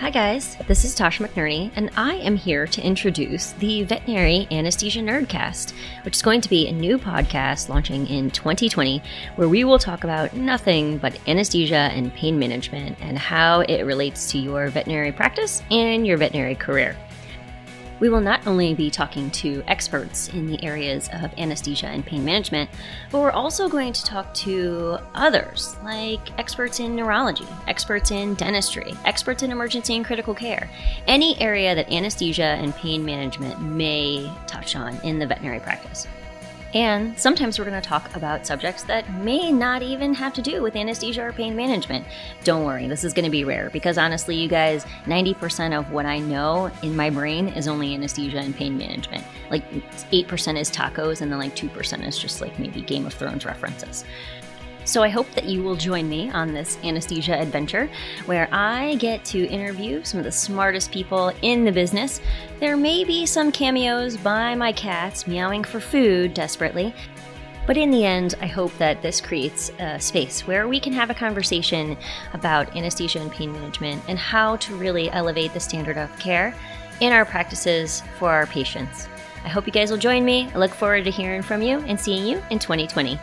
Hi, guys. This is Tasha McNerney, and I am here to introduce the Veterinary Anesthesia Nerdcast, which is going to be a new podcast launching in 2020 where we will talk about nothing but anesthesia and pain management and how it relates to your veterinary practice and your veterinary career. We will not only be talking to experts in the areas of anesthesia and pain management, but we're also going to talk to others, like experts in neurology, experts in dentistry, experts in emergency and critical care, any area that anesthesia and pain management may touch on in the veterinary practice. And sometimes we're going to talk about subjects that may not even have to do with anesthesia or pain management. Don't worry, this is going to be rare because honestly, you guys, 90% of what I know in my brain is only anesthesia and pain management. Like 8% is tacos, and then like 2% is just like maybe Game of Thrones references. So I hope that you will join me on this anesthesia adventure where I get to interview some of the smartest people in the business. There may be some cameos by my cats meowing for food desperately. But in the end, I hope that this creates a space where we can have a conversation about anesthesia and pain management and how to really elevate the standard of care in our practices for our patients. I hope you guys will join me. I look forward to hearing from you and seeing you in 2020.